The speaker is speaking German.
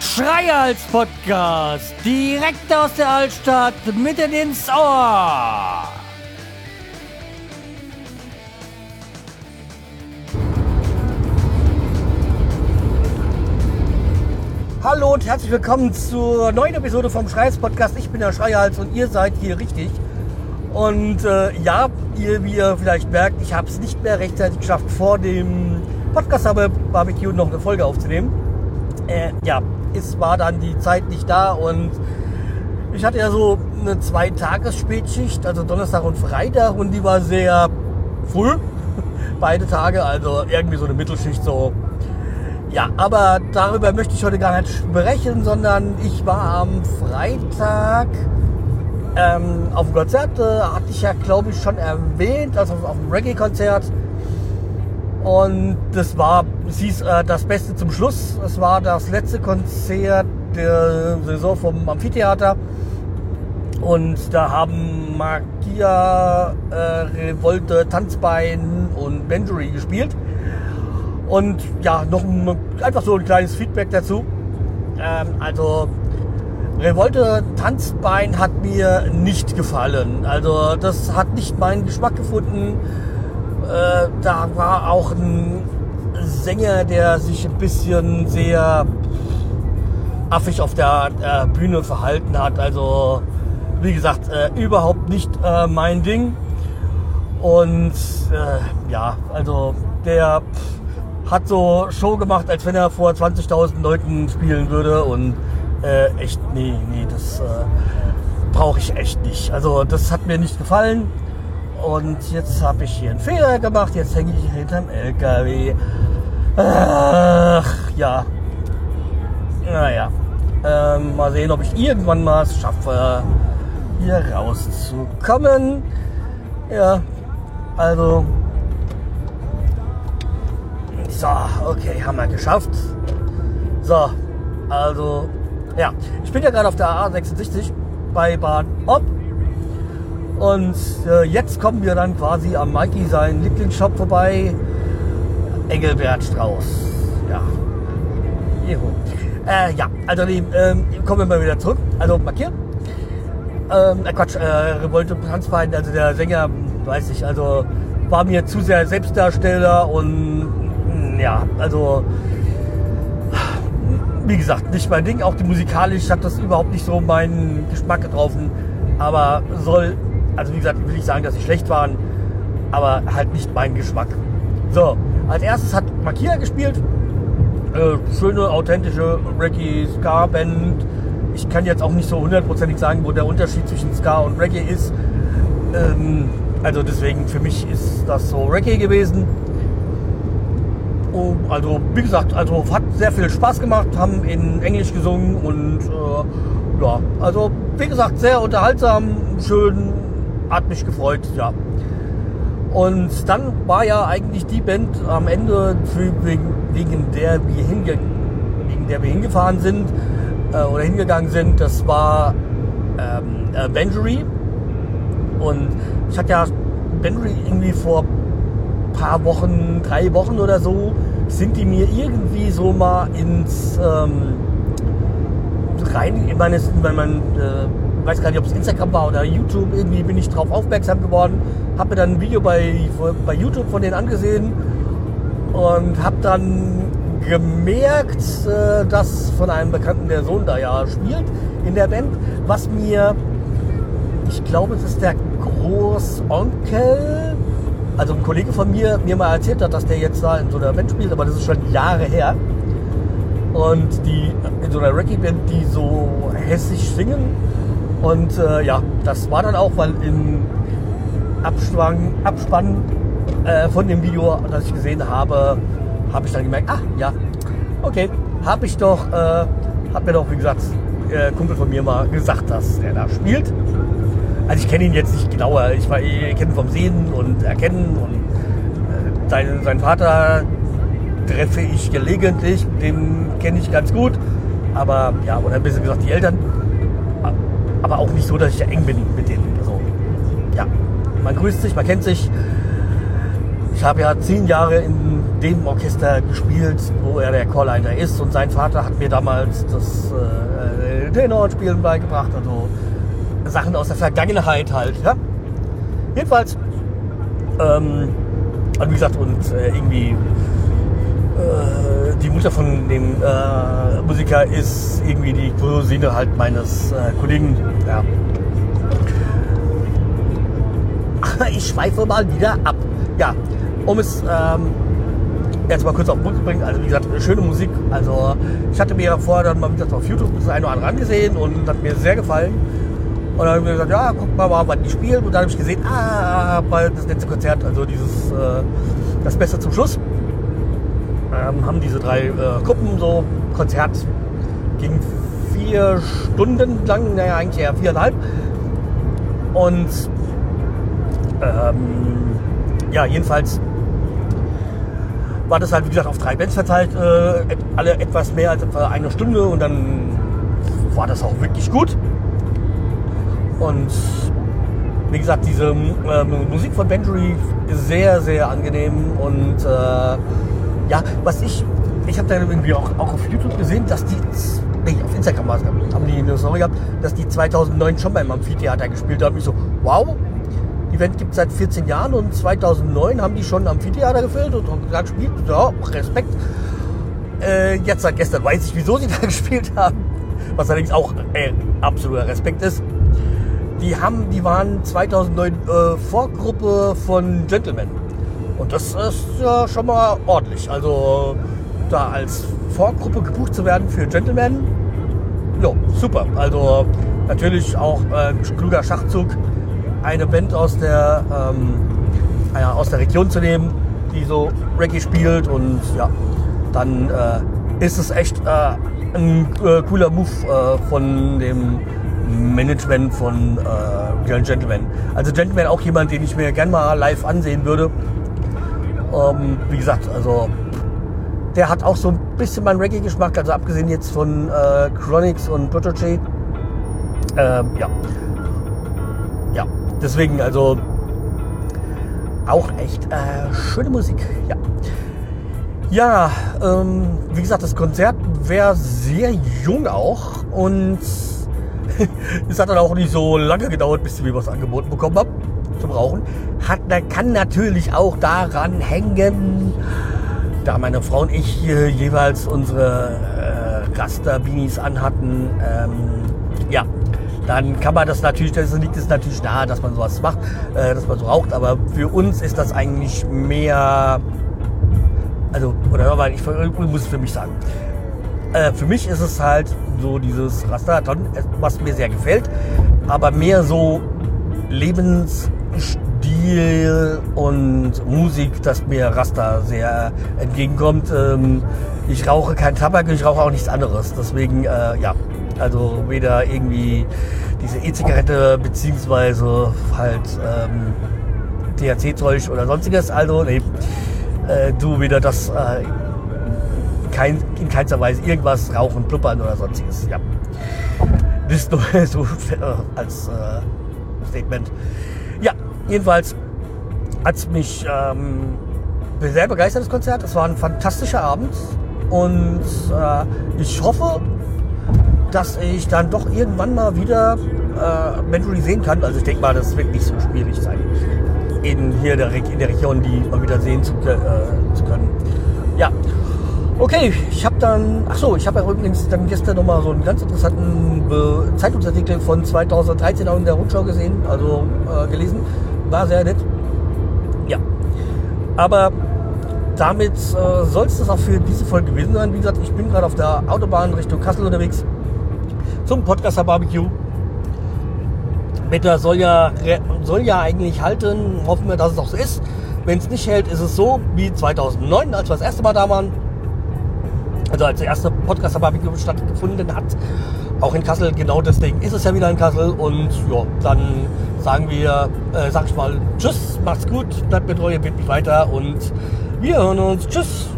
Schreihals Podcast, direkt aus der Altstadt, mitten ins Ohr. Hallo und herzlich willkommen zur neuen Episode vom Schreihals Podcast. Ich bin der Schreihals und ihr seid hier richtig. Und äh, ja, ihr, wie ihr vielleicht merkt, ich habe es nicht mehr rechtzeitig geschafft, vor dem Podcast aber Barbecue noch eine Folge aufzunehmen. Äh, ja, es war dann die Zeit nicht da und ich hatte ja so eine zwei Tages Spätschicht, also Donnerstag und Freitag und die war sehr früh, beide Tage, also irgendwie so eine Mittelschicht so. Ja, aber darüber möchte ich heute gar nicht sprechen, sondern ich war am Freitag ähm, auf dem Konzert, äh, hatte ich ja glaube ich schon erwähnt, also auf dem Reggae-Konzert. Und das war, es hieß äh, das Beste zum Schluss. Es war das letzte Konzert der Saison vom Amphitheater. Und da haben Magia, äh, Revolte, Tanzbein und Benjury gespielt. Und ja, noch ein, einfach so ein kleines Feedback dazu. Ähm, also Revolte Tanzbein hat mir nicht gefallen. Also das hat nicht meinen Geschmack gefunden. Äh, da war auch ein Sänger, der sich ein bisschen sehr affig auf der äh, Bühne verhalten hat. Also wie gesagt, äh, überhaupt nicht äh, mein Ding. Und äh, ja, also der hat so Show gemacht, als wenn er vor 20.000 Leuten spielen würde. Und äh, echt, nee, nee, das brauche ich echt nicht. Also das hat mir nicht gefallen. Und jetzt habe ich hier einen Fehler gemacht. Jetzt hänge ich hinterm LKW. Ach, ja. Naja. Ähm, mal sehen, ob ich irgendwann mal es schaffe, hier rauszukommen. Ja, also. So, okay, haben wir geschafft. So, also, ja. Ich bin ja gerade auf der A66 bei Bad Ob und äh, jetzt kommen wir dann quasi am Mikey seinen Lieblingsshop vorbei. Engelbert Strauß. Ja. Juhu. Äh, ja, also nee, ähm, kommen wir mal wieder zurück. Also markieren. Ähm, äh, Quatsch, äh, Revolte Tanzbein, also der Sänger, weiß ich, also war mir zu sehr Selbstdarsteller und mm, ja, also wie gesagt, nicht mein Ding. Auch die musikalisch hat das überhaupt nicht so meinen Geschmack getroffen. Aber soll also wie gesagt, will ich sagen, dass sie schlecht waren, aber halt nicht mein Geschmack. So, als erstes hat Makia gespielt. Äh, schöne, authentische Reggae Ska Band. Ich kann jetzt auch nicht so hundertprozentig sagen, wo der Unterschied zwischen Ska und Reggae ist. Ähm, also deswegen für mich ist das so Reggae gewesen. Oh, also wie gesagt, also hat sehr viel Spaß gemacht, haben in Englisch gesungen und äh, ja, also wie gesagt, sehr unterhaltsam, schön, hat mich gefreut, ja. Und dann war ja eigentlich die Band am Ende, wegen, der wir hinge, wegen der wir hingefahren sind äh, oder hingegangen sind, das war ähm, äh, Benjury. Und ich hatte ja Benjury irgendwie vor paar Wochen, drei Wochen oder so, sind die mir irgendwie so mal ins ähm, rein, in meine, in mein, äh, weiß gar nicht, ob es Instagram war oder YouTube, irgendwie bin ich darauf aufmerksam geworden, habe mir dann ein Video bei, bei YouTube von denen angesehen und habe dann gemerkt, äh, dass von einem Bekannten der Sohn da ja spielt in der Band, was mir, ich glaube, es ist der Großonkel, also ein Kollege von mir, mir mal erzählt hat, dass der jetzt da in so einer Band spielt, aber das ist schon Jahre her. Und die in so einer Reggae-Band, die so hessisch singen, und äh, ja, das war dann auch, weil im Abspann, Abspann äh, von dem Video, das ich gesehen habe, habe ich dann gemerkt, ah ja, okay, habe ich doch, äh, hat mir doch, wie gesagt, äh, Kumpel von mir mal gesagt, dass er da spielt. Also ich kenne ihn jetzt nicht genauer, ich, ich kenne ihn vom Sehen und Erkennen und äh, sein, seinen Vater treffe ich gelegentlich, den kenne ich ganz gut. Aber ja, oder bisschen gesagt die Eltern aber auch nicht so, dass ich ja eng bin mit denen. Also, ja, man grüßt sich, man kennt sich. Ich habe ja zehn Jahre in dem Orchester gespielt, wo er der Chorleiter ist und sein Vater hat mir damals das äh, Tenorspielen beigebracht, also Sachen aus der Vergangenheit halt. Ja? Jedenfalls, ähm, und wie gesagt, und äh, irgendwie äh, die Mutter von dem äh, Musiker ist irgendwie die Cousine halt meines äh, Kollegen. Ja. Aber ich schweife mal wieder ab. Ja, um es ähm, jetzt mal kurz auf den Punkt zu bringen. Also wie gesagt, schöne Musik. Also ich hatte mir vorher dann mal wieder auf YouTube das eine oder andere angesehen und hat mir sehr gefallen. Und dann habe ich mir gesagt, ja, guck mal, was die spielen. Und dann habe ich gesehen, ah, bald das letzte Konzert, also dieses, äh, das Beste zum Schluss. Ähm, haben diese drei äh, Gruppen so Konzert ging vier Stunden lang, naja, eigentlich eher viereinhalb. Und ähm, ja, jedenfalls war das halt, wie gesagt, auf drei Bands verteilt, äh, alle etwas mehr als etwa eine Stunde und dann war das auch wirklich gut. Und wie gesagt, diese äh, Musik von Benjury ist sehr, sehr angenehm und äh, ja, was ich, ich habe da irgendwie auch, auch auf YouTube gesehen, dass die, nee, auf Instagram haben die eine Story gehabt, dass die 2009 schon beim Amphitheater gespielt haben. Ich so, wow, die Band gibt es seit 14 Jahren und 2009 haben die schon Amphitheater gefüllt und, da gespielt. Ja, Respekt. Äh, jetzt seit gestern weiß ich, wieso sie da gespielt haben. Was allerdings auch äh, absoluter Respekt ist die haben, die waren 2009 äh, Vorgruppe von Gentleman. Und das ist ja schon mal ordentlich. Also da als Vorgruppe gebucht zu werden für Gentleman, ja, super. Also natürlich auch äh, kluger Schachzug, eine Band aus der, ähm, ja, aus der Region zu nehmen, die so Reggae spielt und ja, dann äh, ist es echt äh, ein äh, cooler Move äh, von dem Management von äh, Gentleman. Also Gentleman auch jemand, den ich mir gerne mal live ansehen würde. Ähm, wie gesagt, also der hat auch so ein bisschen meinen Reggae-Geschmack, also abgesehen jetzt von äh, Chronics und Protege. Ähm, ja. Ja, deswegen also auch echt äh, schöne Musik. Ja. Ja, ähm, wie gesagt, das Konzert wäre sehr jung auch und es hat dann auch nicht so lange gedauert, bis ich was angeboten bekommen habe zum Rauchen. Hat, kann natürlich auch daran hängen, da meine Frau und ich äh, jeweils unsere äh, Raster-Beanies anhatten. Ähm, ja, dann kann man das natürlich, das liegt es natürlich nahe, dass man sowas macht, äh, dass man so raucht. Aber für uns ist das eigentlich mehr, also, oder ich, ich muss es für mich sagen. Äh, für mich ist es halt so dieses Rastaton, was mir sehr gefällt, aber mehr so Lebensstil und Musik, das mir Rasta sehr entgegenkommt. Ähm, ich rauche kein Tabak, ich rauche auch nichts anderes. Deswegen, äh, ja, also weder irgendwie diese E-Zigarette beziehungsweise halt ähm, THC-Zeug oder sonstiges. Also, nee, äh, du wieder das äh, kein, in keinster Weise irgendwas rauchen, blubbern oder sonstiges. Ja. Das nur so äh, als äh, Statement. Ja, jedenfalls hat es mich ähm, sehr begeistert, das Konzert. Es war ein fantastischer Abend und äh, ich hoffe, dass ich dann doch irgendwann mal wieder äh, Mentally sehen kann. Also ich denke mal, das wird nicht so schwierig sein, in hier der, in der Region die mal wieder sehen zu, äh, zu können. Ja, Okay, ich habe dann, ach so, ich habe ja übrigens dann gestern nochmal so einen ganz interessanten äh, Zeitungsartikel von 2013 auch in der Rundschau gesehen, also äh, gelesen. War sehr nett. Ja. Aber damit äh, soll es das auch für diese Folge gewesen sein. Wie gesagt, ich bin gerade auf der Autobahn Richtung Kassel unterwegs zum Podcaster Barbecue. Wetter soll ja, soll ja eigentlich halten. Hoffen wir, dass es auch so ist. Wenn es nicht hält, ist es so wie 2009, als wir das erste Mal da waren also als der erste Podcast Barbecue stattgefunden hat, auch in Kassel, genau deswegen ist es ja wieder in Kassel und ja, dann sagen wir, äh, sag ich mal, tschüss, macht's gut, bleibt mir treu, bitte mich weiter und wir hören uns, tschüss.